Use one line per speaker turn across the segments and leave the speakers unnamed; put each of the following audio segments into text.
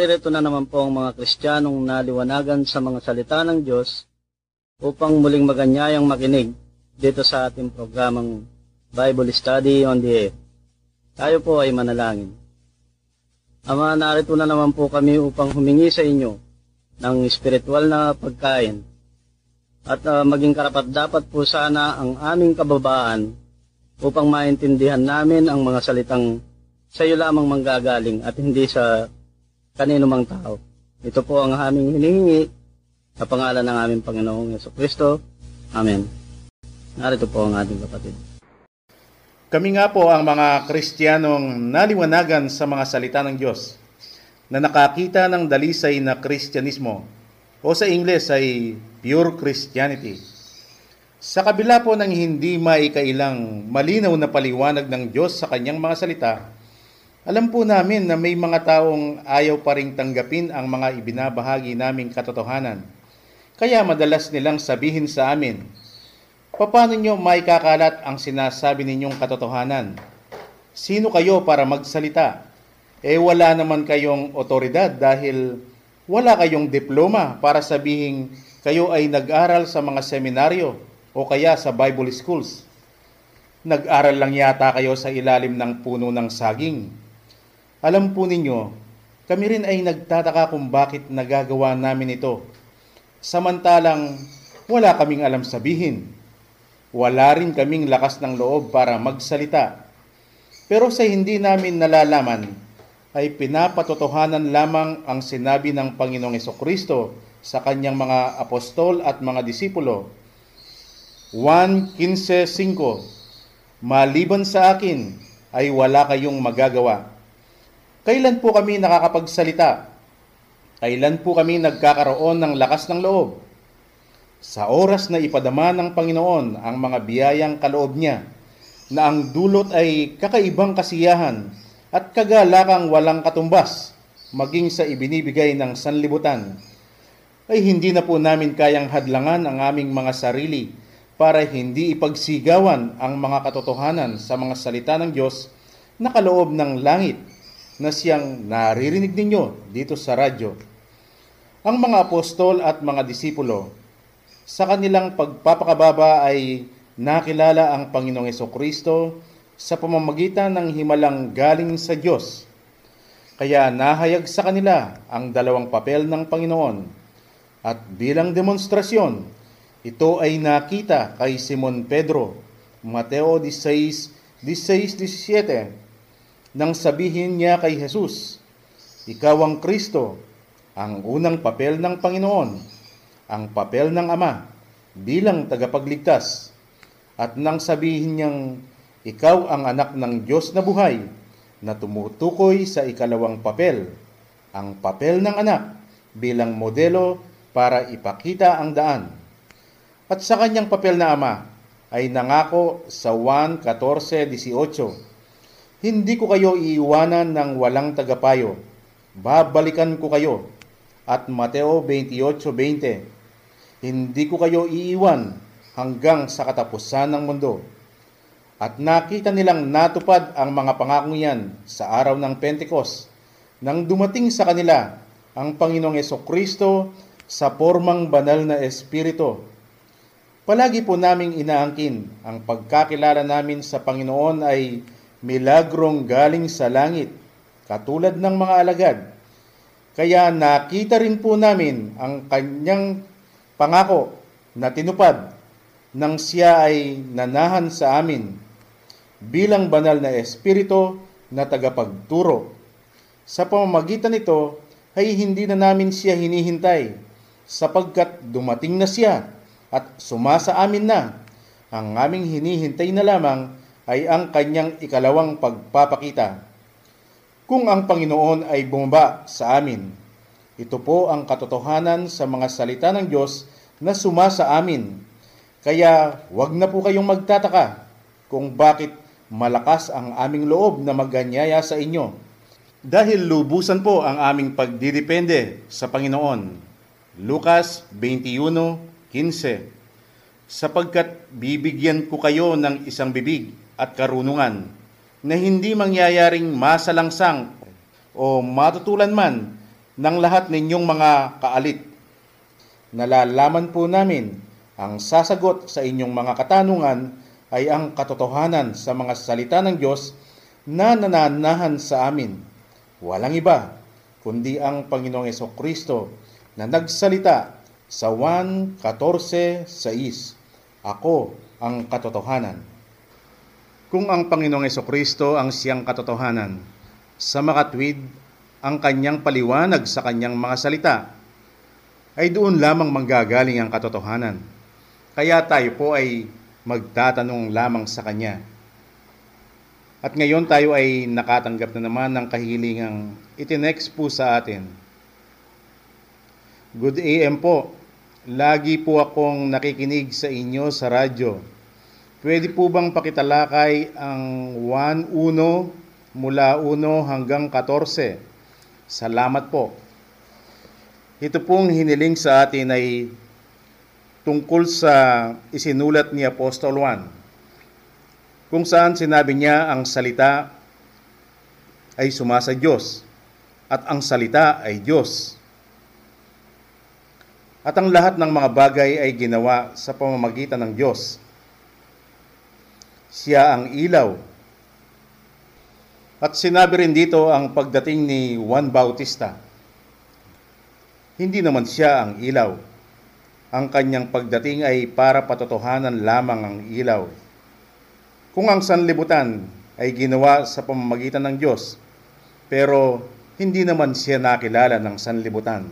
Naririto na naman po ang mga Kristiyanong naliwanagan sa mga salita ng Diyos upang muling maganyayang makinig dito sa ating programang Bible Study on the Air. Tayo po ay manalangin. Ama, narito na naman po kami upang humingi sa inyo ng spiritual na pagkain. At ah, maging karapat dapat po sana ang aming kababaan upang maintindihan namin ang mga salitang sa iyo lamang manggagaling at hindi sa kanino mang tao. Ito po ang aming hinihingi sa pangalan ng aming Panginoong Yeso Kristo. Amen. Narito po ang ating kapatid.
Kami nga po ang mga Kristiyanong naliwanagan sa mga salita ng Diyos na nakakita ng dalisay na Kristyanismo o sa Ingles ay pure Christianity. Sa kabila po ng hindi maikailang malinaw na paliwanag ng Diyos sa kanyang mga salita, alam po namin na may mga taong ayaw pa ring tanggapin ang mga ibinabahagi naming katotohanan. Kaya madalas nilang sabihin sa amin, Paano nyo maikakalat ang sinasabi ninyong katotohanan? Sino kayo para magsalita? Eh wala naman kayong otoridad dahil wala kayong diploma para sabihin kayo ay nag-aral sa mga seminaryo o kaya sa Bible schools. Nag-aral lang yata kayo sa ilalim ng puno ng saging. Alam po ninyo, kami rin ay nagtataka kung bakit nagagawa namin ito. Samantalang wala kaming alam sabihin wala rin kaming lakas ng loob para magsalita. Pero sa hindi namin nalalaman, ay pinapatotohanan lamang ang sinabi ng Panginoong Kristo sa kanyang mga apostol at mga disipulo. 1.15.5 Maliban sa akin ay wala kayong magagawa. Kailan po kami nakakapagsalita? Kailan po kami nagkakaroon ng lakas ng loob? Sa oras na ipadama ng Panginoon ang mga biyayang kaloob niya, na ang dulot ay kakaibang kasiyahan at kagalakang walang katumbas, maging sa ibinibigay ng sanlibutan, ay hindi na po namin kayang hadlangan ang aming mga sarili para hindi ipagsigawan ang mga katotohanan sa mga salita ng Diyos na kaloob ng langit na siyang naririnig ninyo dito sa radyo. Ang mga apostol at mga disipulo sa kanilang pagpapakababa ay nakilala ang Panginoong Kristo sa pamamagitan ng himalang galing sa Diyos. Kaya nahayag sa kanila ang dalawang papel ng Panginoon. At bilang demonstrasyon, ito ay nakita kay Simon Pedro, Mateo 16, 16-17, nang sabihin niya kay Jesus, Ikaw ang Kristo, ang unang papel ng Panginoon, ang papel ng Ama bilang tagapagligtas at nang sabihin niyang ikaw ang anak ng Diyos na buhay na tumutukoy sa ikalawang papel, ang papel ng anak bilang modelo para ipakita ang daan. At sa kanyang papel na ama ay nangako sa 1.14.18, Hindi ko kayo iiwanan ng walang tagapayo, babalikan ko kayo. At Mateo 28.20, Hindi ko kayo iiwan hanggang sa katapusan ng mundo. At nakita nilang natupad ang mga pangakong yan sa araw ng Pentecost nang dumating sa kanila ang Panginoong Yeso Kristo sa formang banal na Espiritu. Palagi po naming inaangkin ang pagkakilala namin sa Panginoon ay milagrong galing sa langit, katulad ng mga alagad. Kaya nakita rin po namin ang kanyang pangako na tinupad nang siya ay nanahan sa amin bilang banal na espiritu na tagapagturo. Sa pamamagitan nito ay hindi na namin siya hinihintay sapagkat dumating na siya at sumasa amin na. Ang aming hinihintay na lamang ay ang kanyang ikalawang pagpapakita. Kung ang Panginoon ay bumaba sa amin, ito po ang katotohanan sa mga salita ng Diyos na sumasa amin. Kaya wag na po kayong magtataka kung bakit malakas ang aming loob na maganyaya sa inyo. Dahil lubusan po ang aming pagdidepende sa Panginoon. Lucas 21:15 Sapagkat bibigyan ko kayo ng isang bibig at karunungan na hindi mangyayaring masalangsang o matutulan man ng lahat ninyong mga kaalit. Nalalaman po namin ang sasagot sa inyong mga katanungan ay ang katotohanan sa mga salita ng Diyos na nananahan sa amin. walang iba kundi ang Panginoong Yeso Kristo na nagsalita sa 1.14.6, Ako ang katotohanan. Kung ang Panginoong Kristo ang siyang katotohanan, sa makatwid ang kanyang paliwanag sa kanyang mga salita, ay doon lamang manggagaling ang katotohanan. Kaya tayo po ay magtatanong lamang sa Kanya. At ngayon tayo ay nakatanggap na naman ng kahilingang itinext po sa atin. Good AM po. Lagi po akong nakikinig sa inyo sa radyo. Pwede po bang pakitalakay ang 1-1 mula 1 hanggang 14? Salamat po. Ito pong hiniling sa atin ay tungkol sa isinulat ni Apostol Juan kung saan sinabi niya ang salita ay sumasa Diyos at ang salita ay Diyos. At ang lahat ng mga bagay ay ginawa sa pamamagitan ng Diyos. Siya ang ilaw. At sinabi rin dito ang pagdating ni Juan Bautista. Hindi naman siya ang ilaw. Ang kanyang pagdating ay para patotohanan lamang ang ilaw. Kung ang sanlibutan ay ginawa sa pamamagitan ng Diyos, pero hindi naman siya nakilala ng sanlibutan.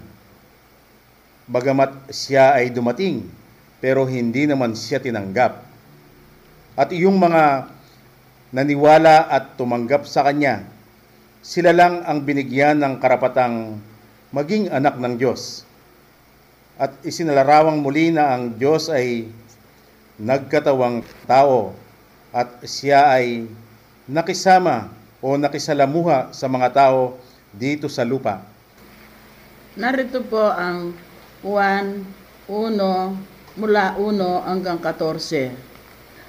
Bagamat siya ay dumating, pero hindi naman siya tinanggap. At yung mga naniwala at tumanggap sa Kanya, sila lang ang binigyan ng karapatang maging anak ng Diyos. At isinalarawang muli na ang Diyos ay nagkatawang tao at siya ay nakisama o nakisalamuha sa mga tao dito sa lupa.
Narito po ang 1, 1, mula 1 hanggang 14.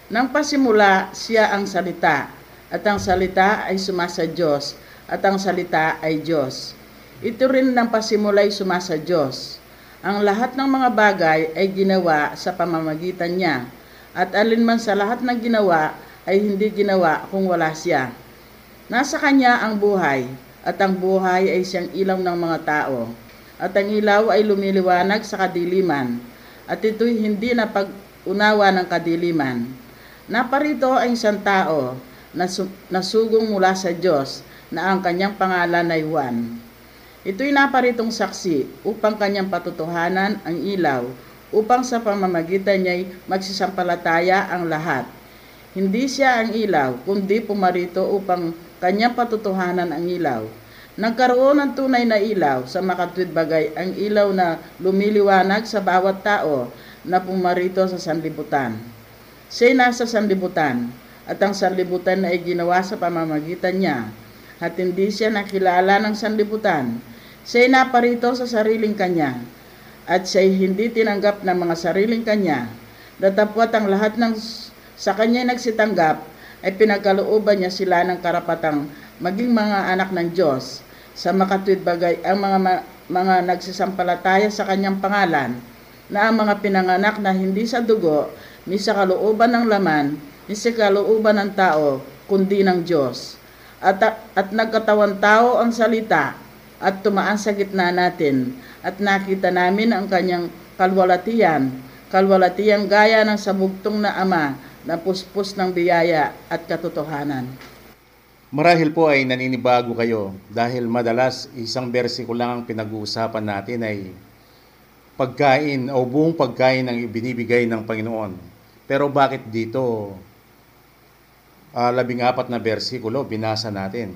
Nang pasimula, siya ang salita, at ang salita ay sumasa Diyos, at ang salita ay Diyos. Ito rin nang pasimula ay sumasa Diyos. Ang lahat ng mga bagay ay ginawa sa pamamagitan niya, at alinman sa lahat ng ginawa ay hindi ginawa kung wala siya. Nasa kanya ang buhay, at ang buhay ay siyang ilaw ng mga tao. At ang ilaw ay lumiliwanag sa kadiliman, at ito'y hindi na pag-unawa ng kadiliman. Naparito ang isang tao na su- nasugong mula sa Diyos na ang kanyang pangalan ay Juan. Ito'y naparitong saksi upang kanyang patutuhanan ang ilaw, upang sa pamamagitan niya'y magsisampalataya ang lahat. Hindi siya ang ilaw, kundi pumarito upang kanyang patutuhanan ang ilaw. Nagkaroon ng tunay na ilaw sa makatwid bagay ang ilaw na lumiliwanag sa bawat tao na pumarito sa sanlibutan. Siya'y nasa sanlibutan, at ang sanlibutan ay ginawa sa pamamagitan niya, at hindi siya nakilala ng sanlibutan. Siya'y naparito sa sariling kanya, at siya'y hindi tinanggap ng mga sariling kanya. Datapwat ang lahat ng sa kanya nagsitanggap, ay pinagkalooban niya sila ng karapatang maging mga anak ng Diyos sa makatwid bagay ang mga ma- mga nagsisampalataya sa kanyang pangalan na ang mga pinanganak na hindi sa dugo ni sa kalooban ng laman ni sa kalooban ng tao kundi ng Diyos at, at nagkatawan tao ang salita at tumaan sa gitna natin at nakita namin ang kanyang kalwalatian kalwalatian gaya ng sabugtong na ama na puspos ng biyaya at katotohanan.
Marahil po ay naninibago kayo dahil madalas isang bersikulo lang ang pinag-uusapan natin ay pagkain o buong pagkain ang ibinibigay ng Panginoon. Pero bakit dito uh, labing apat na bersikulo binasa natin?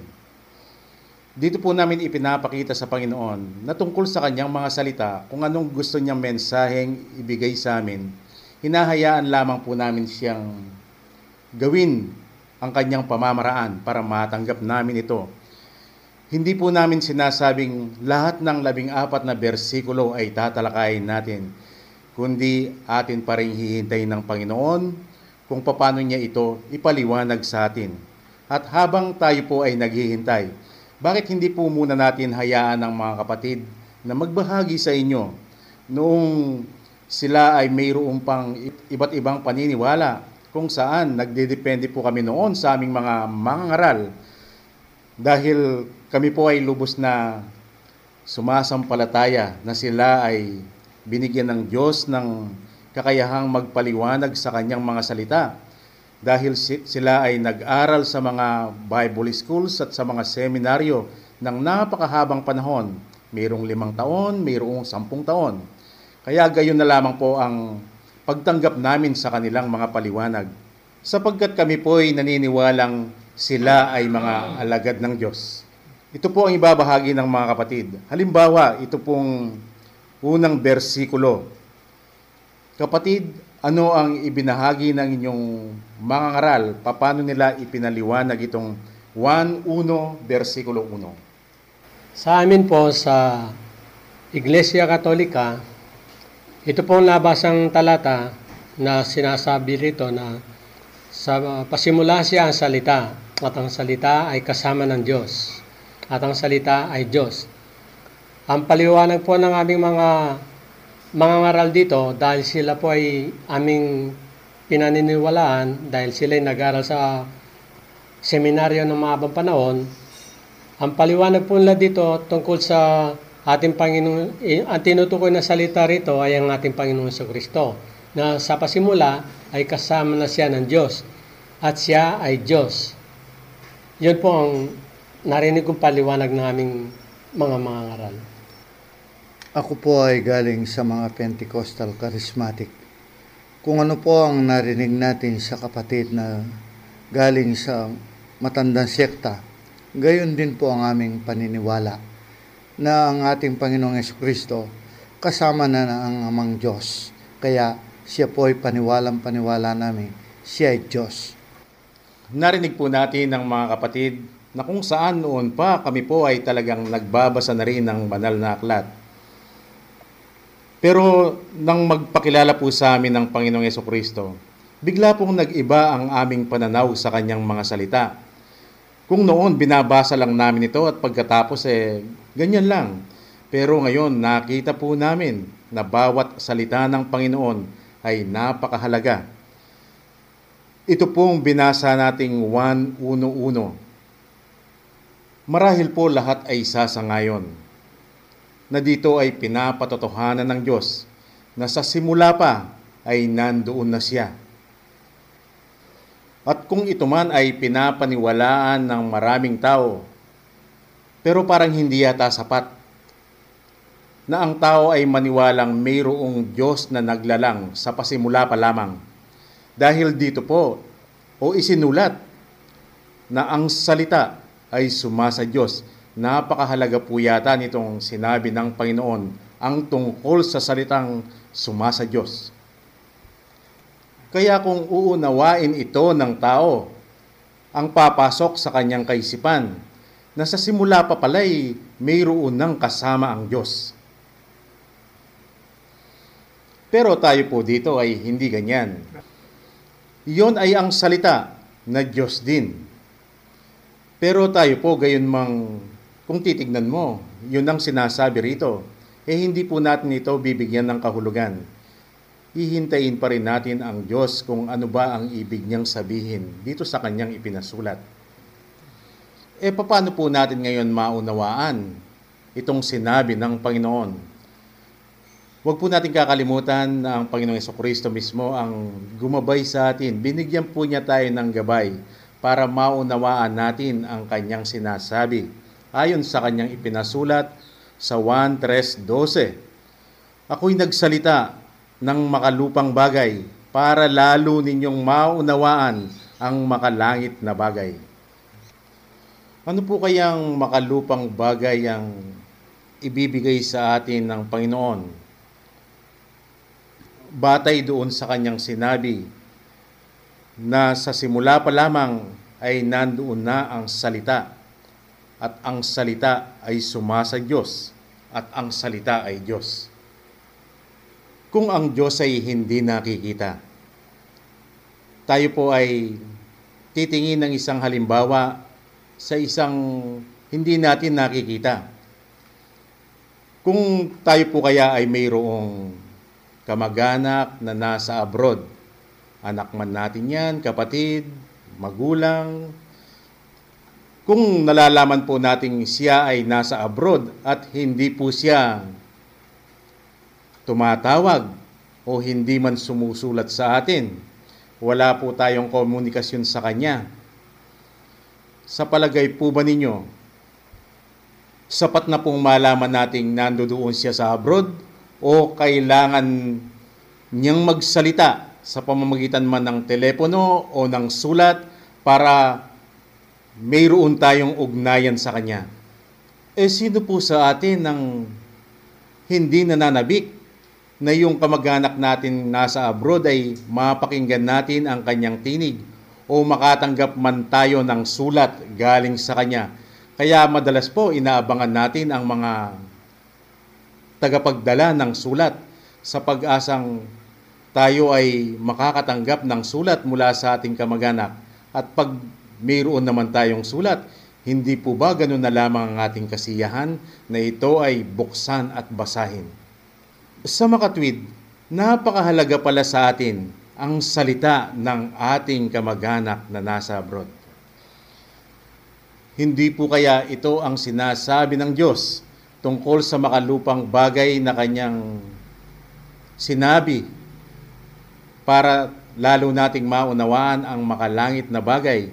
Dito po namin ipinapakita sa Panginoon na tungkol sa kanyang mga salita kung anong gusto niyang mensaheng ibigay sa amin, hinahayaan lamang po namin siyang gawin ang kanyang pamamaraan para matanggap namin ito. Hindi po namin sinasabing lahat ng labing apat na bersikulo ay tatalakayin natin, kundi atin pa rin hihintay ng Panginoon kung paano niya ito ipaliwanag sa atin. At habang tayo po ay naghihintay, bakit hindi po muna natin hayaan ang mga kapatid na magbahagi sa inyo noong sila ay mayroong pang iba't ibang paniniwala kung saan nagdedepende po kami noon sa aming mga mangaral dahil kami po ay lubos na sumasampalataya na sila ay binigyan ng Diyos ng kakayahang magpaliwanag sa kanyang mga salita dahil si- sila ay nag-aral sa mga Bible schools at sa mga seminaryo ng napakahabang panahon. Mayroong limang taon, mayroong sampung taon. Kaya gayon na lamang po ang pagtanggap namin sa kanilang mga paliwanag. Sapagkat kami po ay naniniwalang sila ay mga alagad ng Diyos. Ito po ang ibabahagi ng mga kapatid. Halimbawa, ito pong unang bersikulo. Kapatid, ano ang ibinahagi ng inyong mga ngaral? Paano nila ipinaliwanag itong 1.1 versikulo 1?
Sa amin po sa Iglesia Katolika, ito pong nabasang talata na sinasabi rito na sa pasimula siya ang salita at ang salita ay kasama ng Diyos at ang salita ay Diyos. Ang paliwanag po ng aming mga mga ngaral dito dahil sila po ay aming pinaniniwalaan dahil sila ay nag-aral sa seminaryo ng mahabang panahon ang paliwanag po nila dito tungkol sa ating Panginoon, eh, ang tinutukoy na salita rito ay ang ating Panginoon sa Kristo, na sa pasimula ay kasama na siya ng Diyos, at siya ay Diyos. Yun po ang narinig kong paliwanag ng aming mga mga ngaral.
Ako po ay galing sa mga Pentecostal Charismatic. Kung ano po ang narinig natin sa kapatid na galing sa matandang sekta, gayon din po ang aming paniniwala na ang ating Panginoong Kristo kasama na ang amang Diyos. Kaya siya po ay paniwalang paniwala namin. Siya ay Diyos.
Narinig po natin ng mga kapatid na kung saan noon pa kami po ay talagang nagbabasa na rin ng banal na aklat. Pero nang magpakilala po sa amin ng Panginoong Yeso Kristo, bigla pong nag-iba ang aming pananaw sa kanyang mga salita. Kung noon binabasa lang namin ito at pagkatapos eh ganyan lang. Pero ngayon nakita po namin na bawat salita ng Panginoon ay napakahalaga. Ito pong binasa nating 1.1.1. Marahil po lahat ay sasangayon na dito ay pinapatotohanan ng Diyos na sa simula pa ay nandoon na siya. At kung ito man ay pinapaniwalaan ng maraming tao, pero parang hindi yata sapat na ang tao ay maniwalang mayroong Diyos na naglalang sa pasimula pa lamang. Dahil dito po, o isinulat na ang salita ay sumasa Diyos. Napakahalaga po yata nitong sinabi ng Panginoon ang tungkol sa salitang sumasa Diyos. Kaya kung uunawain ito ng tao, ang papasok sa kanyang kaisipan na sa simula pa pala'y mayroon ng kasama ang Diyos. Pero tayo po dito ay hindi ganyan. Iyon ay ang salita na Diyos din. Pero tayo po gayon mang, kung titignan mo, yun ang sinasabi rito, eh hindi po natin ito bibigyan ng kahulugan hihintayin pa rin natin ang Diyos kung ano ba ang ibig niyang sabihin dito sa kanyang ipinasulat. E paano po natin ngayon maunawaan itong sinabi ng Panginoon? Huwag po natin kakalimutan na ang Panginoong Kristo mismo ang gumabay sa atin. Binigyan po niya tayo ng gabay para maunawaan natin ang kanyang sinasabi ayon sa kanyang ipinasulat sa 1.3.12. Ako'y nagsalita ng makalupang bagay para lalo ninyong maunawaan ang makalangit na bagay. Ano po kayang makalupang bagay ang ibibigay sa atin ng Panginoon? Batay doon sa kanyang sinabi na sa simula pa lamang ay nandoon na ang salita at ang salita ay sumasa Diyos at ang salita ay Diyos kung ang Diyos ay hindi nakikita. Tayo po ay titingin ng isang halimbawa sa isang hindi natin nakikita. Kung tayo po kaya ay mayroong kamag-anak na nasa abroad, anak man natin yan, kapatid, magulang, Kung nalalaman po nating siya ay nasa abroad at hindi po siya tumatawag o hindi man sumusulat sa atin, wala po tayong komunikasyon sa kanya. Sa palagay po ba ninyo, sapat na pong malaman nating nandoon siya sa abroad o kailangan niyang magsalita sa pamamagitan man ng telepono o ng sulat para mayroon tayong ugnayan sa kanya. Eh sino po sa atin ang hindi nananabik na yung kamag-anak natin nasa abroad ay mapakinggan natin ang kanyang tinig o makatanggap man tayo ng sulat galing sa kanya. Kaya madalas po inaabangan natin ang mga tagapagdala ng sulat sa pag-asang tayo ay makakatanggap ng sulat mula sa ating kamag-anak. At pag mayroon naman tayong sulat, hindi po ba ganun na lamang ang ating kasiyahan na ito ay buksan at basahin? Sa makatwid, napakahalaga pala sa atin ang salita ng ating kamag-anak na nasa abroad. Hindi po kaya ito ang sinasabi ng Diyos tungkol sa makalupang bagay na kanyang sinabi para lalo nating maunawaan ang makalangit na bagay.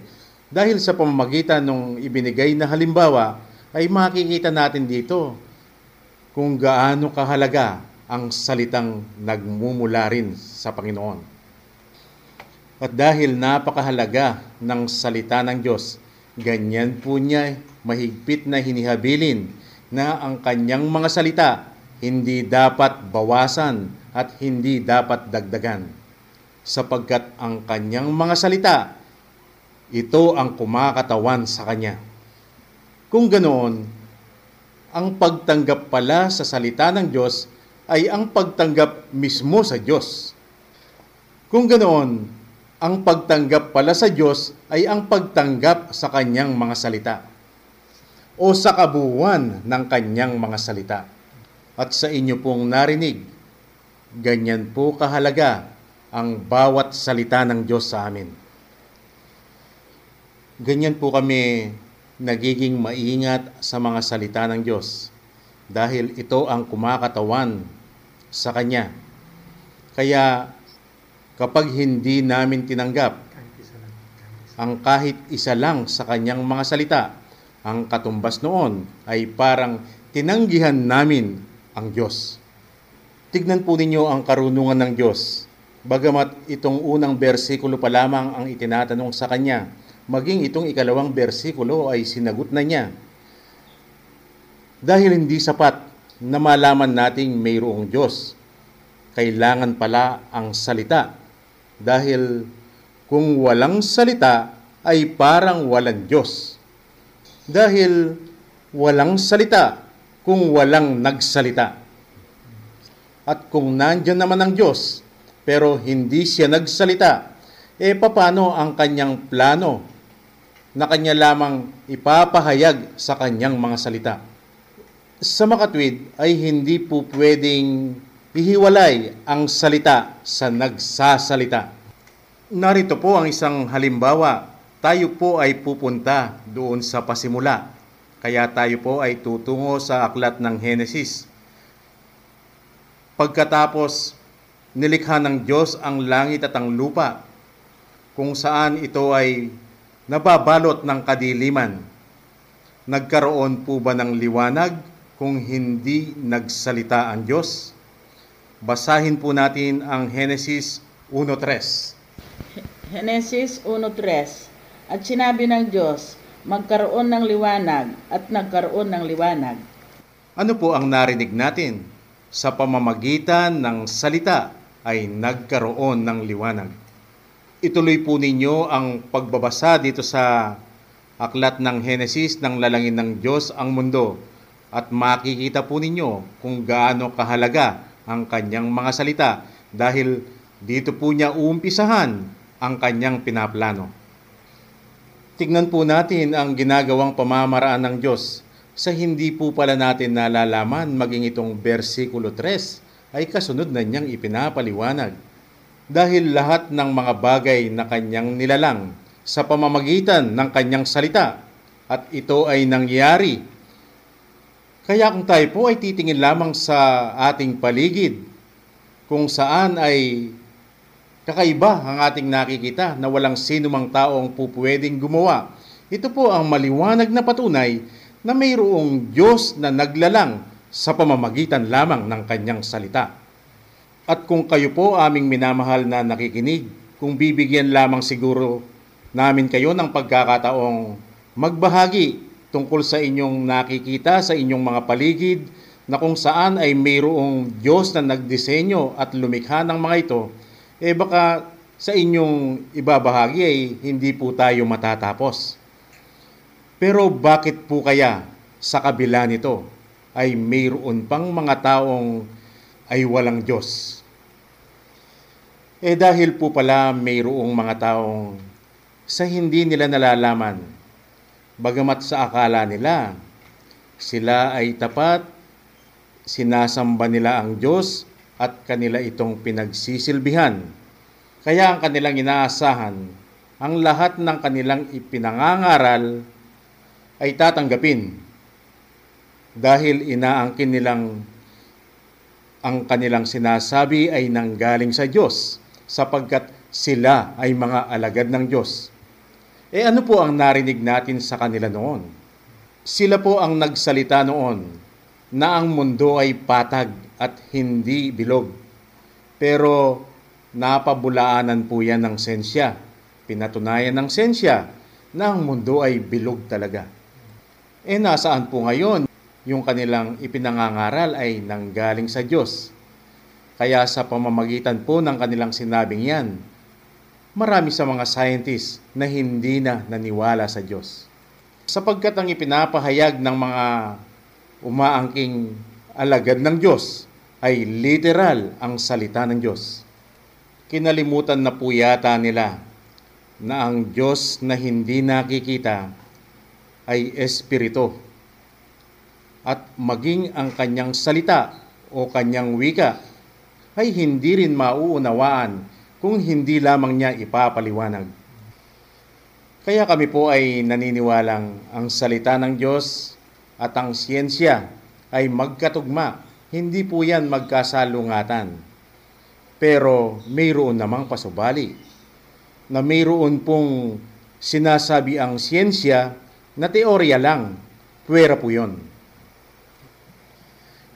Dahil sa pamamagitan ng ibinigay na halimbawa, ay makikita natin dito kung gaano kahalaga ang salitang nagmumula rin sa Panginoon. At dahil napakahalaga ng salita ng Diyos, ganyan po niya mahigpit na hinihabilin na ang kanyang mga salita hindi dapat bawasan at hindi dapat dagdagan sapagkat ang kanyang mga salita, ito ang kumakatawan sa kanya. Kung ganoon, ang pagtanggap pala sa salita ng Diyos ay ang pagtanggap mismo sa Diyos. Kung ganoon, ang pagtanggap pala sa Diyos ay ang pagtanggap sa kanyang mga salita o sa kabuuan ng kanyang mga salita. At sa inyo pong narinig, ganyan po kahalaga ang bawat salita ng Diyos sa amin. Ganyan po kami nagiging maingat sa mga salita ng Diyos dahil ito ang kumakatawan sa Kanya. Kaya kapag hindi namin tinanggap ang kahit isa lang sa Kanyang mga salita, ang katumbas noon ay parang tinanggihan namin ang Diyos. Tignan po ninyo ang karunungan ng Diyos. Bagamat itong unang bersikulo pa lamang ang itinatanong sa Kanya, maging itong ikalawang bersikulo ay sinagot na niya. Dahil hindi sapat na malaman nating mayroong Diyos, kailangan pala ang salita. Dahil kung walang salita ay parang walang Diyos. Dahil walang salita kung walang nagsalita. At kung nandyan naman ang Diyos, pero hindi siya nagsalita, eh paano ang kanyang plano na kanya lamang ipapahayag sa kanyang mga salita. Sa makatwid ay hindi po pwedeng ihiwalay ang salita sa nagsasalita. Narito po ang isang halimbawa. Tayo po ay pupunta doon sa pasimula. Kaya tayo po ay tutungo sa aklat ng Henesis. Pagkatapos nilikha ng Diyos ang langit at ang lupa, kung saan ito ay nababalot ng kadiliman. Nagkaroon po ba ng liwanag kung hindi nagsalita ang Diyos? Basahin po natin ang Henesis 1.3.
Genesis 1.3 At sinabi ng Diyos, magkaroon ng liwanag at nagkaroon ng liwanag.
Ano po ang narinig natin? Sa pamamagitan ng salita ay nagkaroon ng liwanag. Ituloy po ninyo ang pagbabasa dito sa aklat ng Henesis ng lalangin ng Diyos ang mundo at makikita po ninyo kung gaano kahalaga ang kanyang mga salita dahil dito po niya uumpisahan ang kanyang pinaplano. Tignan po natin ang ginagawang pamamaraan ng Diyos sa hindi po pala natin nalalaman maging itong versikulo 3 ay kasunod na niyang ipinapaliwanag dahil lahat ng mga bagay na kanyang nilalang sa pamamagitan ng kanyang salita at ito ay nangyari. Kaya kung tayo po ay titingin lamang sa ating paligid, kung saan ay kakaiba ang ating nakikita na walang sino mang taong pupwedeng gumawa. Ito po ang maliwanag na patunay na mayroong Diyos na naglalang sa pamamagitan lamang ng kanyang salita. At kung kayo po aming minamahal na nakikinig, kung bibigyan lamang siguro namin kayo ng pagkakataong magbahagi tungkol sa inyong nakikita sa inyong mga paligid na kung saan ay mayroong Diyos na nagdisenyo at lumikha ng mga ito, eh baka sa inyong ibabahagi ay hindi po tayo matatapos. Pero bakit po kaya sa kabila nito ay mayroon pang mga taong ay walang Diyos? Eh dahil po pala mayroong mga taong sa hindi nila nalalaman, bagamat sa akala nila, sila ay tapat, sinasamba nila ang Diyos at kanila itong pinagsisilbihan. Kaya ang kanilang inaasahan, ang lahat ng kanilang ipinangangaral ay tatanggapin dahil inaangkin nilang ang kanilang sinasabi ay nanggaling sa Diyos sapagkat sila ay mga alagad ng Diyos. Eh ano po ang narinig natin sa kanila noon? Sila po ang nagsalita noon na ang mundo ay patag at hindi bilog. Pero napabulaanan po yan ng sensya. Pinatunayan ng sensya na ang mundo ay bilog talaga. Eh nasaan po ngayon yung kanilang ipinangangaral ay nanggaling sa Diyos. Kaya sa pamamagitan po ng kanilang sinabing yan, marami sa mga scientists na hindi na naniwala sa Diyos. Sapagkat ang ipinapahayag ng mga umaangking alagad ng Diyos ay literal ang salita ng Diyos. Kinalimutan na po yata nila na ang Diyos na hindi nakikita ay espiritu at maging ang kanyang salita o kanyang wika ay hindi rin mauunawaan kung hindi lamang niya ipapaliwanag. Kaya kami po ay naniniwalang ang salita ng Diyos at ang siyensya ay magkatugma. Hindi po yan magkasalungatan. Pero mayroon namang pasubali na mayroon pong sinasabi ang siyensya na teorya lang. Pwera po yon.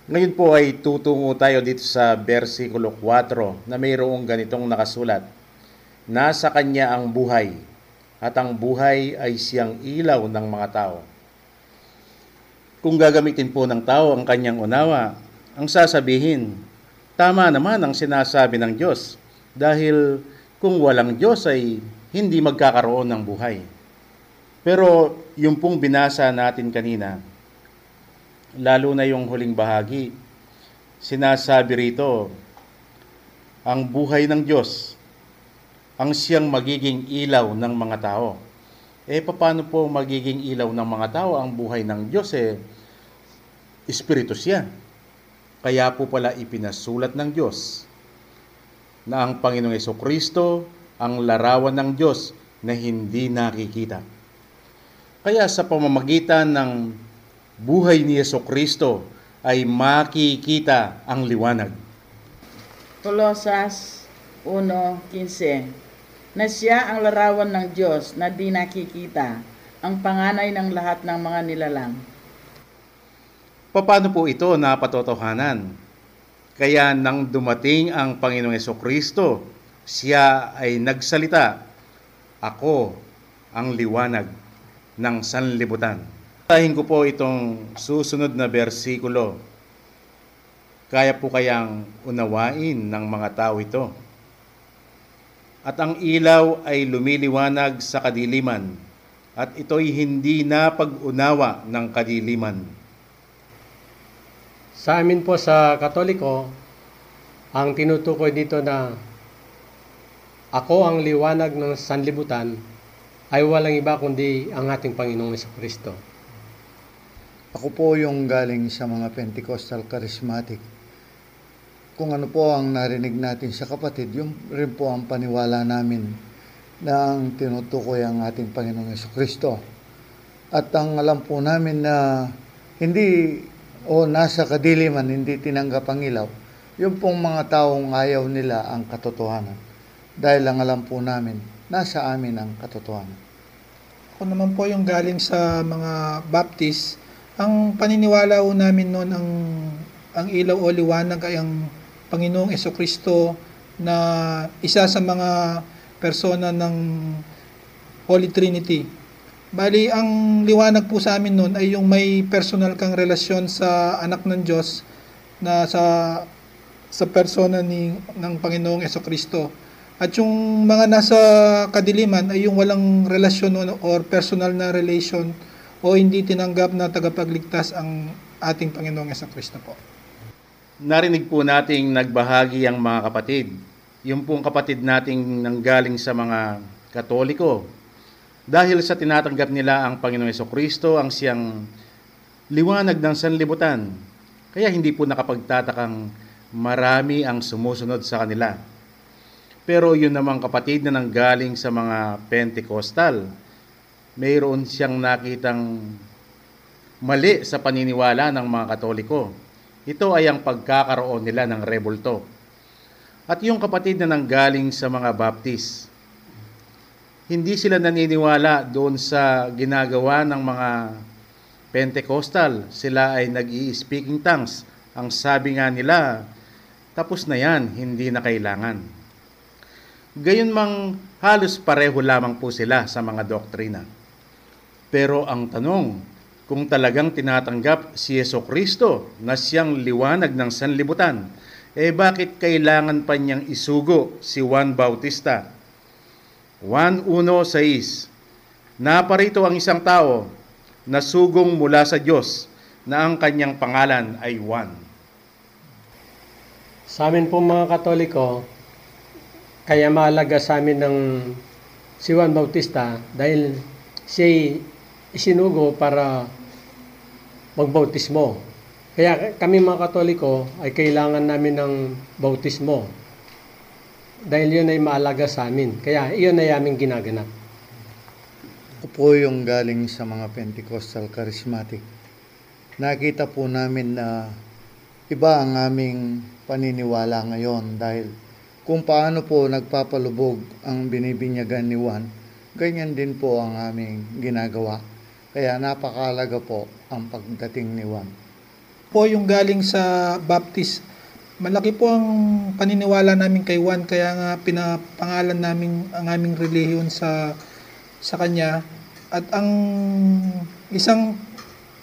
Ngayon po ay tutungo tayo dito sa versikulo 4 na mayroong ganitong nakasulat. Nasa kanya ang buhay at ang buhay ay siyang ilaw ng mga tao. Kung gagamitin po ng tao ang kanyang unawa, ang sasabihin, tama naman ang sinasabi ng Diyos dahil kung walang Diyos ay hindi magkakaroon ng buhay. Pero yung pong binasa natin kanina, lalo na yung huling bahagi, sinasabi rito, ang buhay ng Diyos, ang siyang magiging ilaw ng mga tao. Eh, paano po magiging ilaw ng mga tao ang buhay ng Diyos? Eh, Espiritu siya. Kaya po pala ipinasulat ng Diyos na ang Panginoong Yeso Kristo ang larawan ng Diyos na hindi nakikita. Kaya sa pamamagitan ng buhay ni Yeso Kristo ay makikita ang liwanag.
Kolosas 1.15 Na siya ang larawan ng Diyos na di nakikita, ang panganay ng lahat ng mga nilalang.
Paano po ito napatotohanan? Kaya nang dumating ang Panginoong Yeso Kristo, siya ay nagsalita, Ako ang liwanag ng sanlibutan. Tahin ko po itong susunod na bersikulo. Kaya po kayang unawain ng mga tao ito. At ang ilaw ay lumiliwanag sa kadiliman, at ito'y hindi na pag-unawa ng kadiliman.
Sa amin po sa Katoliko, ang tinutukoy dito na ako ang liwanag ng sanlibutan ay walang iba kundi ang ating Panginoong Kristo.
Ako po yung galing sa mga Pentecostal Charismatic. Kung ano po ang narinig natin sa kapatid, yung rin po ang paniwala namin na ang tinutukoy ang ating Panginoong Kristo. At ang alam po namin na hindi o nasa kadiliman, hindi tinanggap ang ilaw, yung pong mga taong ayaw nila ang katotohanan. Dahil ang alam po namin, nasa amin ang katotohanan.
Ako naman po yung galing sa mga Baptist, ang paniniwala ho namin noon ang ang ilaw o liwanag ay ang Panginoong Kristo na isa sa mga persona ng Holy Trinity. Bali, ang liwanag po sa amin noon ay yung may personal kang relasyon sa anak ng Diyos na sa sa persona ni ng Panginoong Kristo. At yung mga nasa kadiliman ay yung walang relasyon or personal na relation o hindi tinanggap na tagapagligtas ang ating Panginoong Kristo po.
Narinig po nating nagbahagi ang mga kapatid. Yung pong kapatid nating nanggaling sa mga katoliko. Dahil sa tinatanggap nila ang Panginoong Yeso Kristo, ang siyang liwanag ng sanlibutan. Kaya hindi po nakapagtatakang marami ang sumusunod sa kanila. Pero yun namang kapatid na nanggaling sa mga Pentecostal, mayroon siyang nakitang mali sa paniniwala ng mga katoliko. Ito ay ang pagkakaroon nila ng rebulto. At yung kapatid na nanggaling sa mga Baptist, hindi sila naniniwala doon sa ginagawa ng mga Pentecostal. Sila ay nag speaking tongues. Ang sabi nga nila, tapos na yan, hindi na kailangan. Gayon mang halos pareho lamang po sila sa mga doktrina. Pero ang tanong, kung talagang tinatanggap si Yeso Kristo na siyang liwanag ng sanlibutan, eh bakit kailangan pa niyang isugo si Juan Bautista? Juan 1.6 Naparito ang isang tao na sugong mula sa Diyos na ang kanyang pangalan ay Juan.
Sa amin po mga Katoliko, kaya mahalaga sa amin ng si Juan Bautista dahil siya isinugo para magbautismo. Kaya kami mga Katoliko ay kailangan namin ng bautismo dahil yun ay mahalaga sa amin. Kaya iyon ay aming ginaganap.
Ako po yung galing sa mga Pentecostal Charismatic. Nakita po namin na iba ang aming paniniwala ngayon dahil kung paano po nagpapalubog ang binibinyagan ni Juan, ganyan din po ang aming ginagawa. Kaya napakalaga po ang pagdating ni Juan.
Po yung galing sa Baptist, malaki po ang paniniwala namin kay Juan kaya nga pinapangalan namin ang aming relihiyon sa sa kanya at ang isang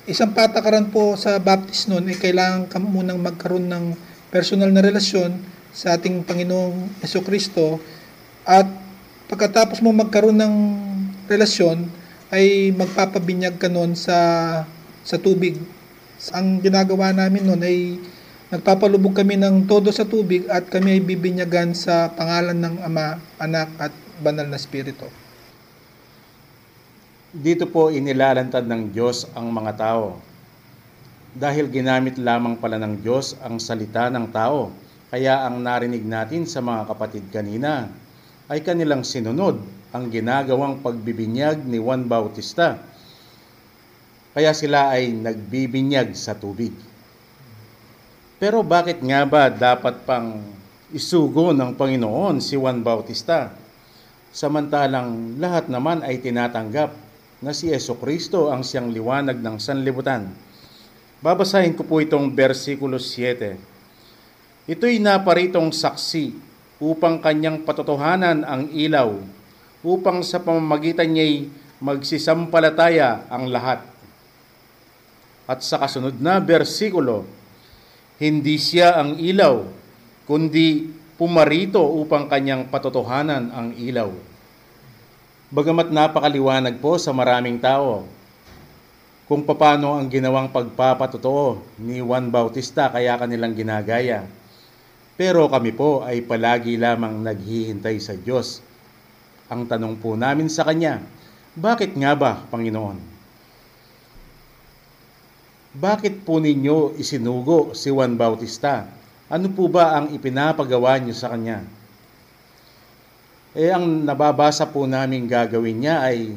isang patakaran po sa Baptist noon ay kailangan ka munang magkaroon ng personal na relasyon sa ating Panginoong Yeso Kristo at pagkatapos mo magkaroon ng relasyon ay magpapabinyag ka noon sa sa tubig. Ang ginagawa namin noon ay nagpapalubog kami ng todo sa tubig at kami ay bibinyagan sa pangalan ng Ama, Anak at Banal na Espiritu.
Dito po inilalantad ng Diyos ang mga tao. Dahil ginamit lamang pala ng Diyos ang salita ng tao. Kaya ang narinig natin sa mga kapatid kanina ay kanilang sinunod ang ginagawang pagbibinyag ni Juan Bautista. Kaya sila ay nagbibinyag sa tubig. Pero bakit nga ba dapat pang isugo ng Panginoon si Juan Bautista? Samantalang lahat naman ay tinatanggap na si Yeso Kristo ang siyang liwanag ng sanlibutan. Babasahin ko po itong versikulo 7. Ito'y naparitong saksi upang kanyang patotohanan ang ilaw, upang sa pamamagitan niya'y magsisampalataya ang lahat. At sa kasunod na versikulo, hindi siya ang ilaw, kundi pumarito upang kanyang patotohanan ang ilaw. Bagamat napakaliwanag po sa maraming tao kung paano ang ginawang pagpapatotoo ni Juan Bautista kaya kanilang ginagaya. Pero kami po ay palagi lamang naghihintay sa Diyos. Ang tanong po namin sa Kanya, bakit nga ba, Panginoon? Bakit po ninyo isinugo si Juan Bautista? Ano po ba ang ipinapagawa niyo sa Kanya? Eh ang nababasa po namin gagawin niya ay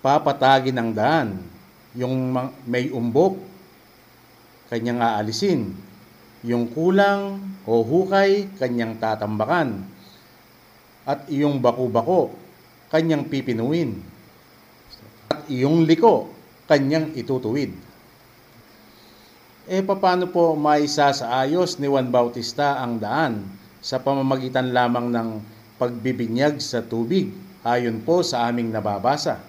papatagin ang daan. Yung ma- may umbok, kanyang aalisin. Yung kulang o hukay, kanyang tatambakan. At iyong bako-bako, kanyang pipinuin. At iyong liko, kanyang itutuwid. Eh paano po maisa sa ayos ni Juan Bautista ang daan sa pamamagitan lamang ng pagbibinyag sa tubig ayon po sa aming nababasa?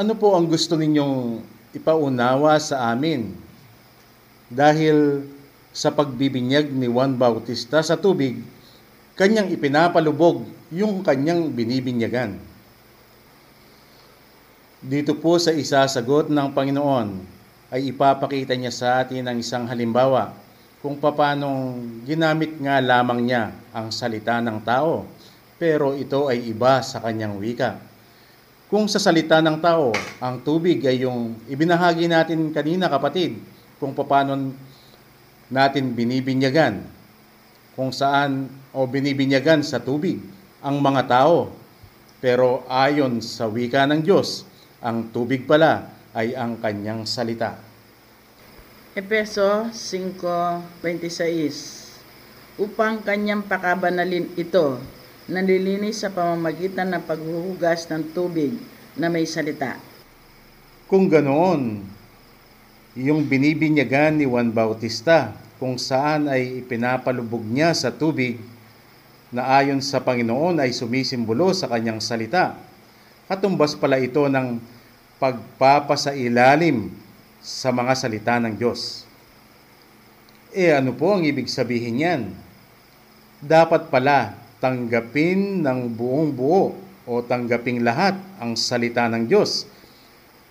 Ano po ang gusto ninyong ipaunawa sa amin? Dahil sa pagbibinyag ni Juan Bautista sa tubig, kanyang ipinapalubog yung kanyang binibinyagan. Dito po sa isasagot ng Panginoon ay ipapakita niya sa atin ang isang halimbawa kung paanong ginamit nga lamang niya ang salita ng tao, pero ito ay iba sa kanyang wika. Kung sa salita ng tao, ang tubig ay yung ibinahagi natin kanina kapatid, kung paano natin binibinyagan, kung saan o binibinyagan sa tubig ang mga tao. Pero ayon sa wika ng Diyos, ang tubig pala ay ang kanyang salita.
Epeso 5.26 Upang kanyang pakabanalin ito, nalilinis sa pamamagitan ng paghuhugas ng tubig na may salita.
Kung ganoon, yung binibinyagan ni Juan Bautista kung saan ay ipinapalubog niya sa tubig na ayon sa Panginoon ay sumisimbolo sa kanyang salita. Katumbas pala ito ng pagpapasailalim sa mga salita ng Diyos. Eh ano po ang ibig sabihin niyan? Dapat pala tanggapin ng buong buo o tanggaping lahat ang salita ng Diyos.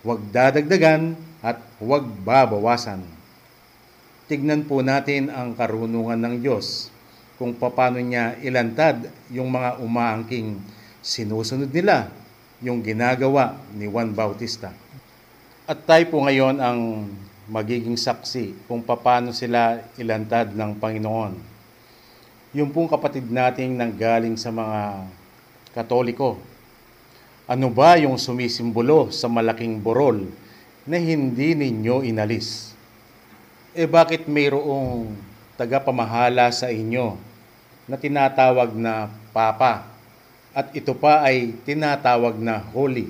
Huwag dadagdagan at huwag babawasan. Tignan po natin ang karunungan ng Diyos kung paano niya ilantad yung mga umaangking sinusunod nila, yung ginagawa ni Juan Bautista. At tayo po ngayon ang magiging saksi kung paano sila ilantad ng Panginoon. Yung pong kapatid nating nanggaling sa mga Katoliko, ano ba yung sumisimbolo sa malaking borol na hindi ninyo inalis? Eh bakit mayroong tagapamahala sa inyo na tinatawag na Papa at ito pa ay tinatawag na Holy?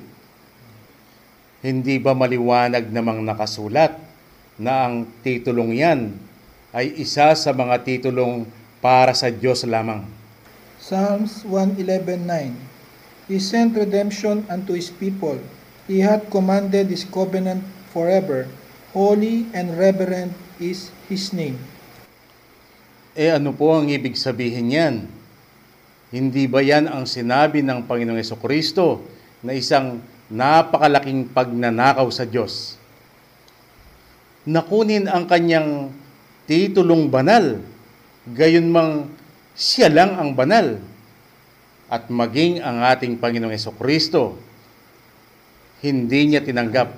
Hindi ba maliwanag namang nakasulat na ang titulong yan ay isa sa mga titulong para sa Diyos lamang?
Psalms 111.9 He sent redemption unto His people. He hath commanded His covenant forever. Holy and reverent is His name.
Eh ano po ang ibig sabihin yan? Hindi ba yan ang sinabi ng Panginoong Yeso Kristo na isang napakalaking pagnanakaw sa Diyos? Nakunin ang kanyang titulong banal, gayon mang siya lang ang banal, at maging ang ating Panginoong Yeso Kristo, hindi niya tinanggap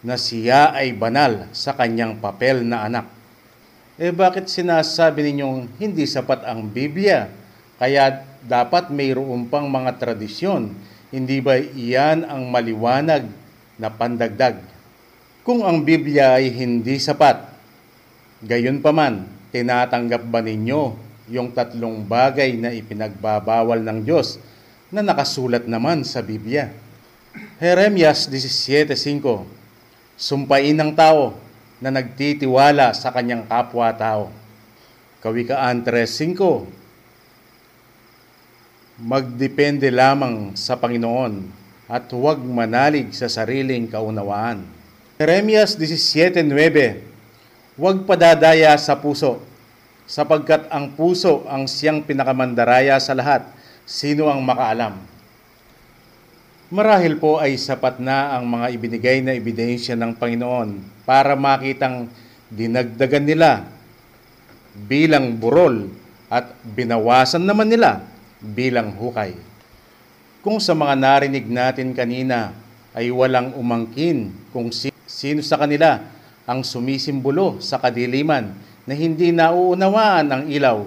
na siya ay banal sa kanyang papel na anak. Eh bakit sinasabi ninyong hindi sapat ang Biblia? Kaya dapat mayroon pang mga tradisyon. Hindi ba iyan ang maliwanag na pandagdag? Kung ang Biblia ay hindi sapat, gayon pa man, tinatanggap ba ninyo yung tatlong bagay na ipinagbabawal ng Diyos na nakasulat naman sa Biblia? Jeremias 17.5 Sumpain ng tao na nagtitiwala sa kanyang kapwa-tao. Kawikaan 3.5 Magdepende lamang sa Panginoon at huwag manalig sa sariling kaunawaan. Jeremias 17.9 Huwag padadaya sa puso, sapagkat ang puso ang siyang pinakamandaraya sa lahat. Sino ang makaalam? Marahil po ay sapat na ang mga ibinigay na ebidensya ng Panginoon para makitang dinagdagan nila bilang burol at binawasan naman nila bilang hukay. Kung sa mga narinig natin kanina ay walang umangkin kung sino sa kanila ang sumisimbolo sa kadiliman na hindi nauunawaan ang ilaw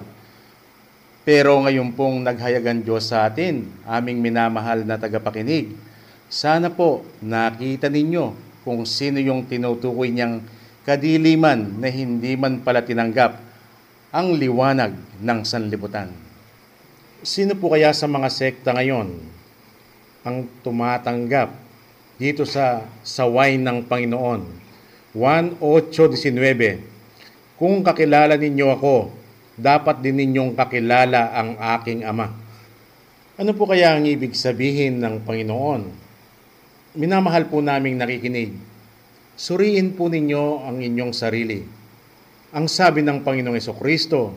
pero ngayon pong naghayagan Diyos sa atin, aming minamahal na tagapakinig, Sana po nakita ninyo kung sino yung tinutukoy niyang kadiliman na hindi man pala tinanggap ang liwanag ng sanlibutan. Sino po kaya sa mga sekta ngayon ang tumatanggap dito sa saway ng Panginoon? 1.8.19 Kung kakilala ninyo ako, dapat din ninyong kakilala ang aking Ama. Ano po kaya ang ibig sabihin ng Panginoon? Minamahal po naming nakikinig. Suriin po ninyo ang inyong sarili. Ang sabi ng Panginoong Kristo,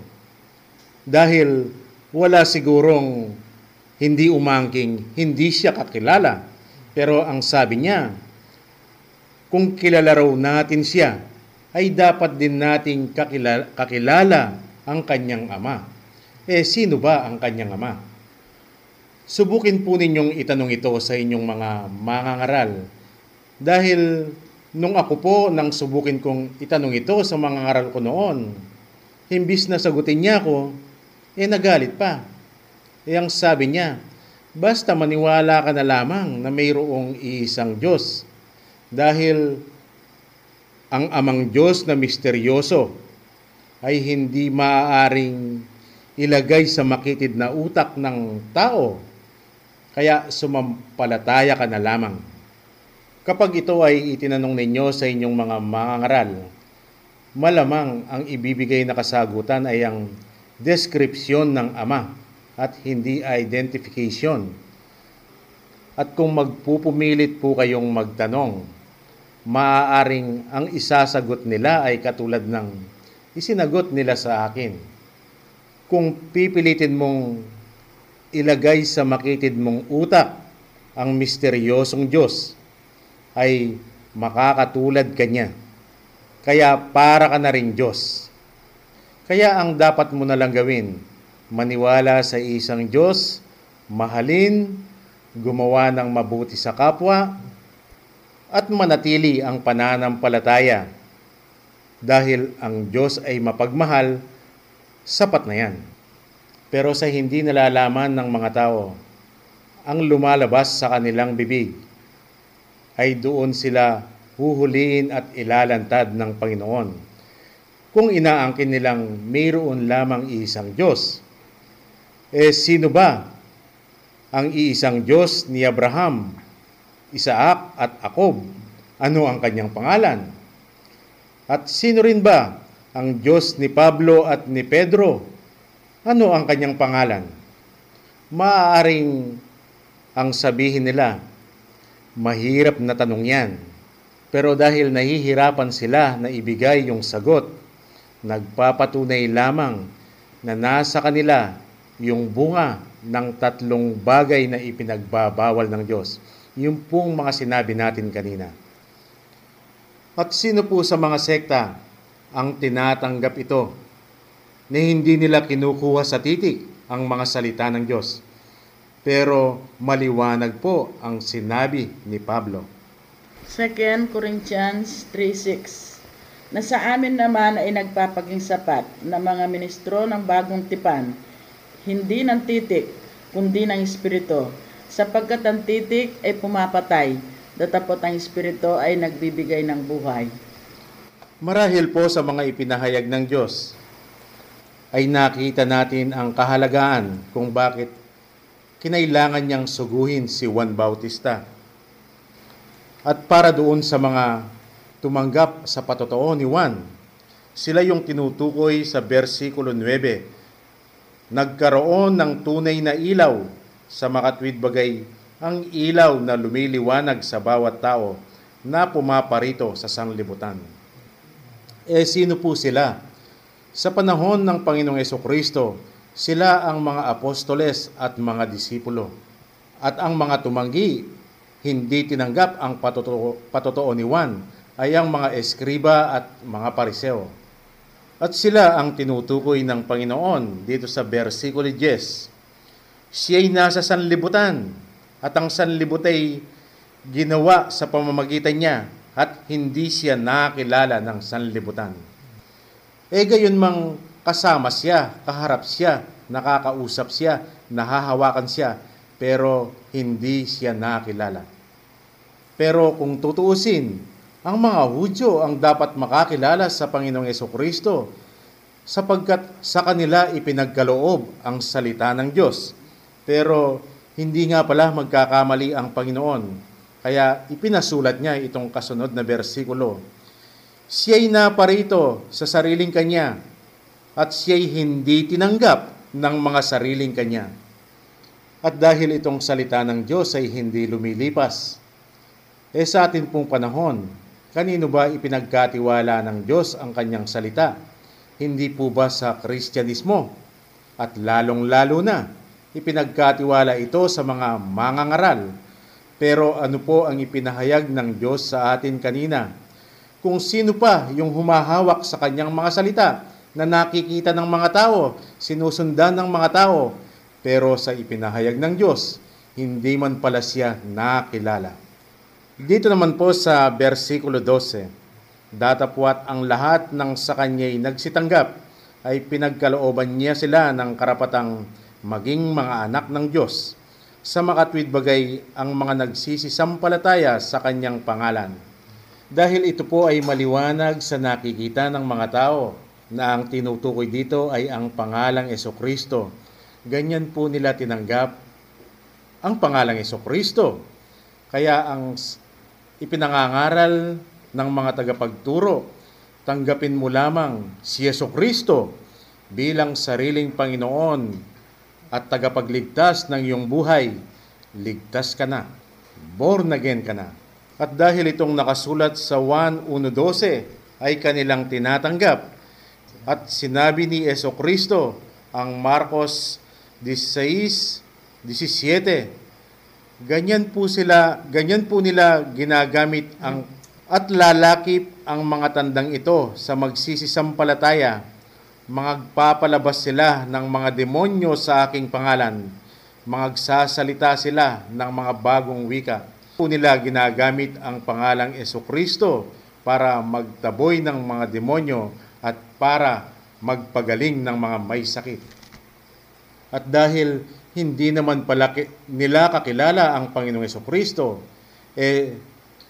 dahil wala sigurong hindi umangking, hindi siya kakilala. Pero ang sabi niya, kung kilala raw natin siya, ay dapat din nating kakilala, kakilala ang kanyang ama. Eh, sino ba ang kanyang ama? Subukin po ninyong itanong ito sa inyong mga mangangaral. Dahil nung ako po nang subukin kong itanong ito sa mga ngaral ko noon, himbis na sagutin niya ako, eh nagalit pa. Eh ang sabi niya, basta maniwala ka na lamang na mayroong iisang Diyos. Dahil ang amang Diyos na misteryoso ay hindi maaaring ilagay sa makitid na utak ng tao kaya sumampalataya ka na lamang. Kapag ito ay itinanong ninyo sa inyong mga mangangaral, malamang ang ibibigay na kasagutan ay ang deskripsyon ng Ama at hindi identification. At kung magpupumilit po kayong magtanong, maaaring ang isasagot nila ay katulad ng isinagot nila sa akin. Kung pipilitin mong ilagay sa makitid mong utak ang misteryosong Diyos ay makakatulad ka niya. Kaya para ka na rin Diyos. Kaya ang dapat mo na lang gawin, maniwala sa isang Diyos, mahalin, gumawa ng mabuti sa kapwa, at manatili ang pananampalataya. Dahil ang Diyos ay mapagmahal, sapat na yan. Pero sa hindi nalalaman ng mga tao, ang lumalabas sa kanilang bibig ay doon sila huhuliin at ilalantad ng Panginoon. Kung inaangkin nilang mayroon lamang isang Diyos, eh sino ba ang iisang Diyos ni Abraham, Isaac at Jacob? Ano ang kanyang pangalan? At sino rin ba ang Diyos ni Pablo at ni Pedro? Ano ang kanyang pangalan? Maaaring ang sabihin nila, mahirap na tanong yan. Pero dahil nahihirapan sila na ibigay yung sagot, nagpapatunay lamang na nasa kanila yung bunga ng tatlong bagay na ipinagbabawal ng Diyos. Yung pong mga sinabi natin kanina. At sino po sa mga sekta ang tinatanggap ito na hindi nila kinukuha sa titik ang mga salita ng Diyos. Pero maliwanag po ang sinabi ni Pablo.
2 Corinthians 3.6 Na sa amin naman ay nagpapaging sapat na mga ministro ng bagong tipan, hindi ng titik, kundi ng Espiritu, sapagkat ang titik ay pumapatay, datapot ang Espiritu ay nagbibigay ng buhay.
Marahil po sa mga ipinahayag ng Diyos, ay nakita natin ang kahalagaan kung bakit kinailangan niyang suguhin si Juan Bautista. At para doon sa mga tumanggap sa patotoo ni Juan, sila yung tinutukoy sa versikulo 9. Nagkaroon ng tunay na ilaw sa makatwid bagay ang ilaw na lumiliwanag sa bawat tao na pumaparito sa sanglibutan. Eh sino po sila? Sa panahon ng Panginoong Kristo, sila ang mga apostoles at mga disipulo. At ang mga tumanggi, hindi tinanggap ang patotoo, patotoo ni Juan, ay ang mga eskriba at mga pariseo. At sila ang tinutukoy ng Panginoon dito sa versikulo 10. Siya'y nasa sanlibutan at ang sanlibut ay ginawa sa pamamagitan niya at hindi siya nakilala ng sanlibutan. Eh gayon mang kasama siya, kaharap siya, nakakausap siya, nahahawakan siya, pero hindi siya nakilala. Pero kung tutuusin, ang mga Hudyo ang dapat makakilala sa Panginoong Yeso Kristo sapagkat sa kanila ipinagkaloob ang salita ng Diyos. Pero hindi nga pala magkakamali ang Panginoon. Kaya ipinasulat niya itong kasunod na bersikulo. Siya'y naparito sa sariling kanya at siya'y hindi tinanggap ng mga sariling kanya. At dahil itong salita ng Diyos ay hindi lumilipas, eh sa atin pong panahon, kanino ba ipinagkatiwala ng Diyos ang kanyang salita? Hindi po ba sa Kristyanismo? At lalong-lalo na, ipinagkatiwala ito sa mga mangangaral. Pero ano po ang ipinahayag ng Diyos sa atin kanina? Kung sino pa yung humahawak sa kanyang mga salita na nakikita ng mga tao, sinusundan ng mga tao, pero sa ipinahayag ng Diyos, hindi man pala siya nakilala. Dito naman po sa versikulo 12, datapwat ang lahat ng sa kanya'y nagsitanggap ay pinagkalooban niya sila ng karapatang maging mga anak ng Diyos sa makatwid bagay ang mga nagsisisampalataya sa kanyang pangalan. Dahil ito po ay maliwanag sa nakikita ng mga tao na ang tinutukoy dito ay ang pangalang Kristo. Ganyan po nila tinanggap ang pangalang Kristo. Kaya ang ipinangangaral ng mga tagapagturo, tanggapin mo lamang si Kristo bilang sariling Panginoon at tagapagligtas ng iyong buhay, ligtas ka na, born again ka na. At dahil itong nakasulat sa 1.1.12 ay kanilang tinatanggap. At sinabi ni Eso Kristo ang Marcos 16:17. Ganyan po sila, ganyan po nila ginagamit ang at lalakip ang mga tandang ito sa magsisisampalataya. Magpapalabas sila ng mga demonyo sa aking pangalan. Magsasalita sila ng mga bagong wika nila ginagamit ang pangalang Kristo para magtaboy ng mga demonyo at para magpagaling ng mga may sakit. At dahil hindi naman pala nila kakilala ang Panginoong Kristo, eh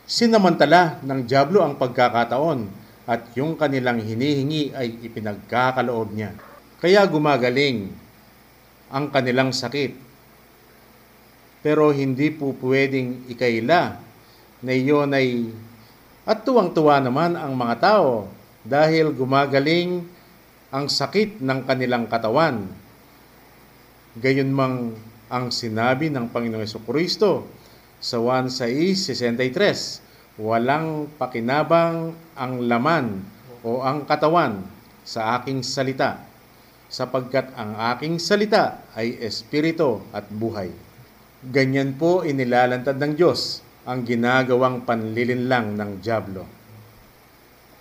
sinamantala ng Diablo ang pagkakataon at yung kanilang hinihingi ay ipinagkakaloob niya. Kaya gumagaling ang kanilang sakit pero hindi po pwedeng ikaila na iyon ay at tuwang-tuwa naman ang mga tao dahil gumagaling ang sakit ng kanilang katawan. Gayon mang ang sinabi ng Panginoong Kristo sa 1.6.63, walang pakinabang ang laman o ang katawan sa aking salita, sapagkat ang aking salita ay espiritu at buhay. Ganyan po inilalantad ng Diyos ang ginagawang panlilinlang ng Diablo.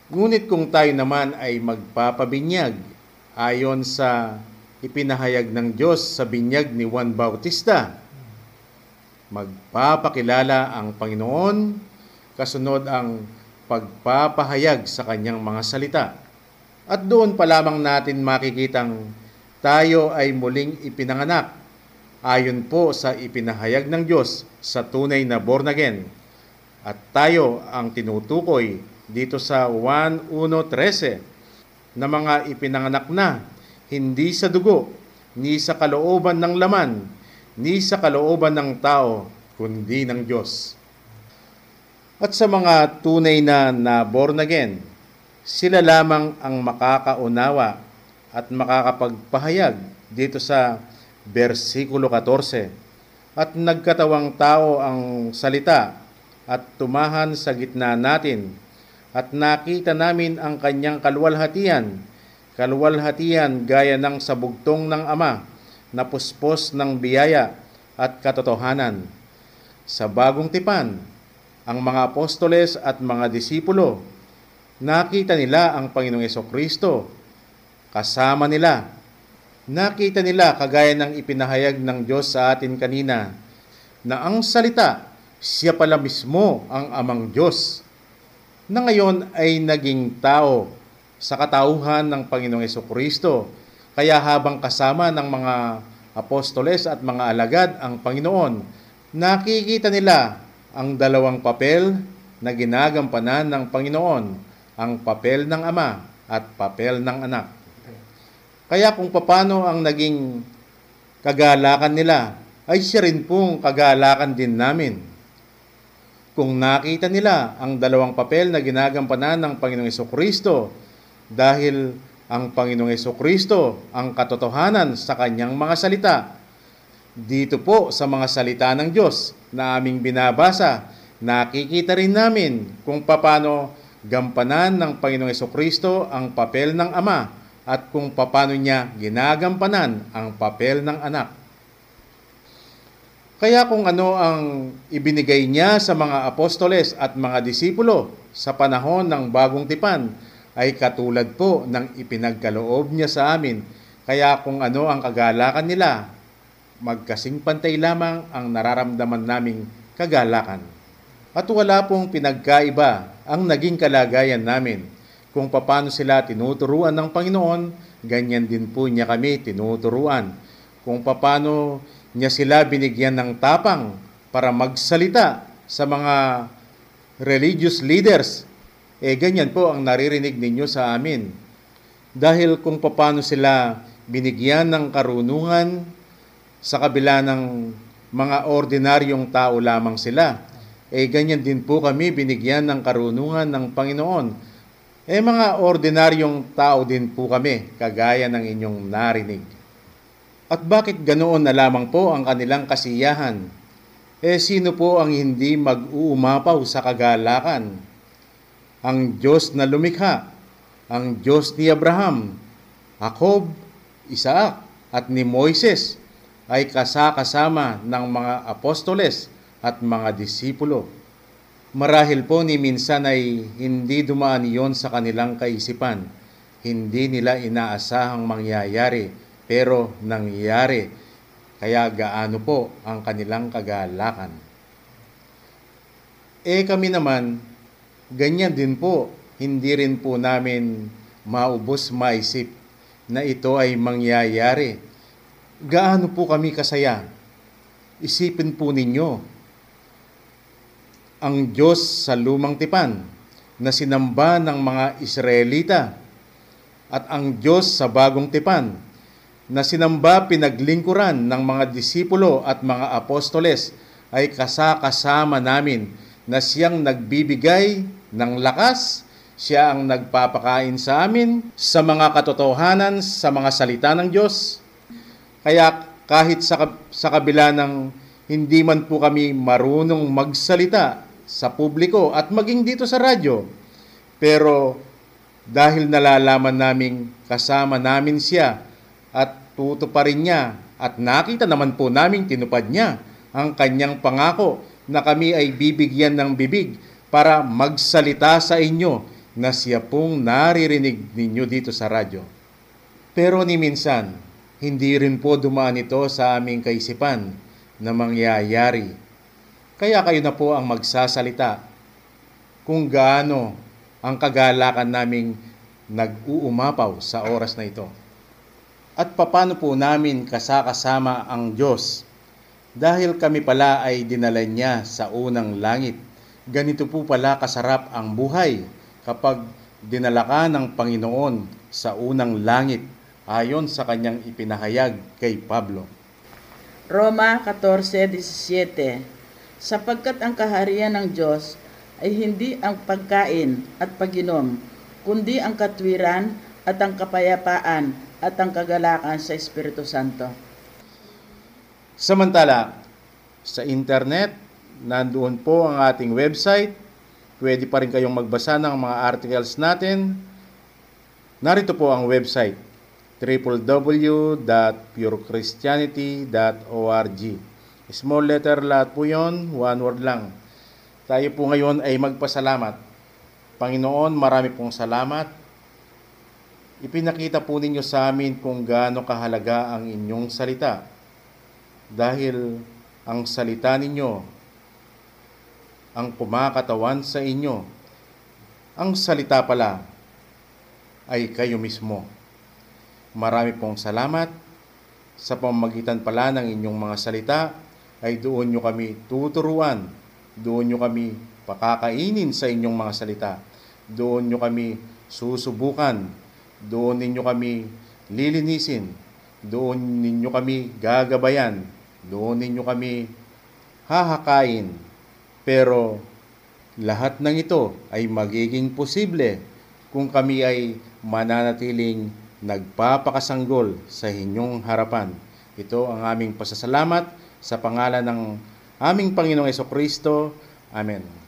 Ngunit kung tayo naman ay magpapabinyag ayon sa ipinahayag ng Diyos sa binyag ni Juan Bautista, magpapakilala ang Panginoon kasunod ang pagpapahayag sa kanyang mga salita. At doon pa lamang natin makikitang tayo ay muling ipinanganak ayon po sa ipinahayag ng Diyos sa tunay na born again. At tayo ang tinutukoy dito sa 1.1.13 na mga ipinanganak na hindi sa dugo, ni sa kalooban ng laman, ni sa kalooban ng tao, kundi ng Diyos. At sa mga tunay na na born again, sila lamang ang makakaunawa at makakapagpahayag dito sa versikulo 14. At nagkatawang tao ang salita at tumahan sa gitna natin at nakita namin ang kanyang kalwalhatian, kalwalhatian gaya ng sabugtong ng Ama na puspos ng biyaya at katotohanan. Sa bagong tipan, ang mga apostoles at mga disipulo, nakita nila ang Panginoong Kristo. Kasama nila nakita nila kagaya ng ipinahayag ng Diyos sa atin kanina na ang salita, siya pala mismo ang amang Diyos na ngayon ay naging tao sa katauhan ng Panginoong Kristo. Kaya habang kasama ng mga apostoles at mga alagad ang Panginoon, nakikita nila ang dalawang papel na ginagampanan ng Panginoon, ang papel ng Ama at papel ng Anak. Kaya kung papano ang naging kagalakan nila, ay siya rin pong kagalakan din namin. Kung nakita nila ang dalawang papel na ginagampanan ng Panginoong Kristo dahil ang Panginoong Kristo ang katotohanan sa kanyang mga salita. Dito po sa mga salita ng Diyos na aming binabasa, nakikita rin namin kung paano gampanan ng Panginoong Kristo ang papel ng Ama at kung paano niya ginagampanan ang papel ng anak. Kaya kung ano ang ibinigay niya sa mga apostoles at mga disipulo sa panahon ng bagong tipan ay katulad po ng ipinagkaloob niya sa amin. Kaya kung ano ang kagalakan nila, magkasing pantay lamang ang nararamdaman naming kagalakan. At wala pong pinagkaiba ang naging kalagayan namin. Kung paano sila tinuturuan ng Panginoon, ganyan din po niya kami tinuturuan. Kung paano niya sila binigyan ng tapang para magsalita sa mga religious leaders, eh ganyan po ang naririnig ninyo sa amin. Dahil kung paano sila binigyan ng karunungan sa kabila ng mga ordinaryong tao lamang sila, eh ganyan din po kami binigyan ng karunungan ng Panginoon. Eh mga ordinaryong tao din po kami, kagaya ng inyong narinig. At bakit ganoon na lamang po ang kanilang kasiyahan? Eh sino po ang hindi mag-uumapaw sa kagalakan? Ang Diyos na lumikha, ang Diyos ni Abraham, Jacob, Isaac at ni Moises ay kasakasama ng mga apostoles at mga disipulo. Marahil po ni minsan ay hindi dumaan iyon sa kanilang kaisipan. Hindi nila inaasahang mangyayari pero nangyari. Kaya gaano po ang kanilang kagalakan. Eh kami naman, ganyan din po, hindi rin po namin maubos maisip na ito ay mangyayari. Gaano po kami kasaya? Isipin po ninyo, ang Diyos sa lumang tipan na sinamba ng mga Israelita at ang Diyos sa bagong tipan na sinamba pinaglingkuran ng mga disipulo at mga apostoles ay kasakasama namin na siyang nagbibigay ng lakas, siya ang nagpapakain sa amin sa mga katotohanan sa mga salita ng Diyos. Kaya kahit sa, sa kabila ng hindi man po kami marunong magsalita sa publiko at maging dito sa radyo, pero dahil nalalaman naming kasama namin siya at tutuparin niya at nakita naman po namin tinupad niya ang kanyang pangako na kami ay bibigyan ng bibig para magsalita sa inyo na siya pong naririnig ninyo dito sa radyo. Pero ni minsan, hindi rin po dumaan ito sa aming kaisipan na mangyayari. Kaya kayo na po ang magsasalita kung gaano ang kagalakan naming nag-uumapaw sa oras na ito. At papano po namin kasakasama ang Diyos dahil kami pala ay dinala niya sa unang langit. Ganito po pala kasarap ang buhay kapag dinala ka ng Panginoon sa unang langit ayon sa kanyang ipinahayag kay Pablo.
Roma 14:17 Sapagkat ang kaharian ng Diyos ay hindi ang pagkain at paginom, kundi ang katwiran at ang kapayapaan at ang kagalakan sa Espiritu Santo.
Samantala, sa internet, nandoon po ang ating website. Pwede pa rin kayong magbasa ng mga articles natin. Narito po ang website www.purechristianity.org Small letter lahat po yon, one word lang. Tayo po ngayon ay magpasalamat. Panginoon, marami pong salamat Ipinakita po ninyo sa amin kung gaano kahalaga ang inyong salita. Dahil ang salita ninyo ang kumakatawan sa inyo. Ang salita pala ay kayo mismo. Marami pong salamat sa pamamagitan pala ng inyong mga salita ay doon nyo kami tuturuan
Doon nyo kami pakakainin sa inyong mga salita. Doon nyo kami susubukan. Doon ninyo kami lilinisin. Doon ninyo kami gagabayan. Doon ninyo kami hahakain. Pero lahat ng ito ay magiging posible kung kami ay mananatiling nagpapakasanggol sa inyong harapan. Ito ang aming pasasalamat sa pangalan ng aming Panginoong Kristo. Amen.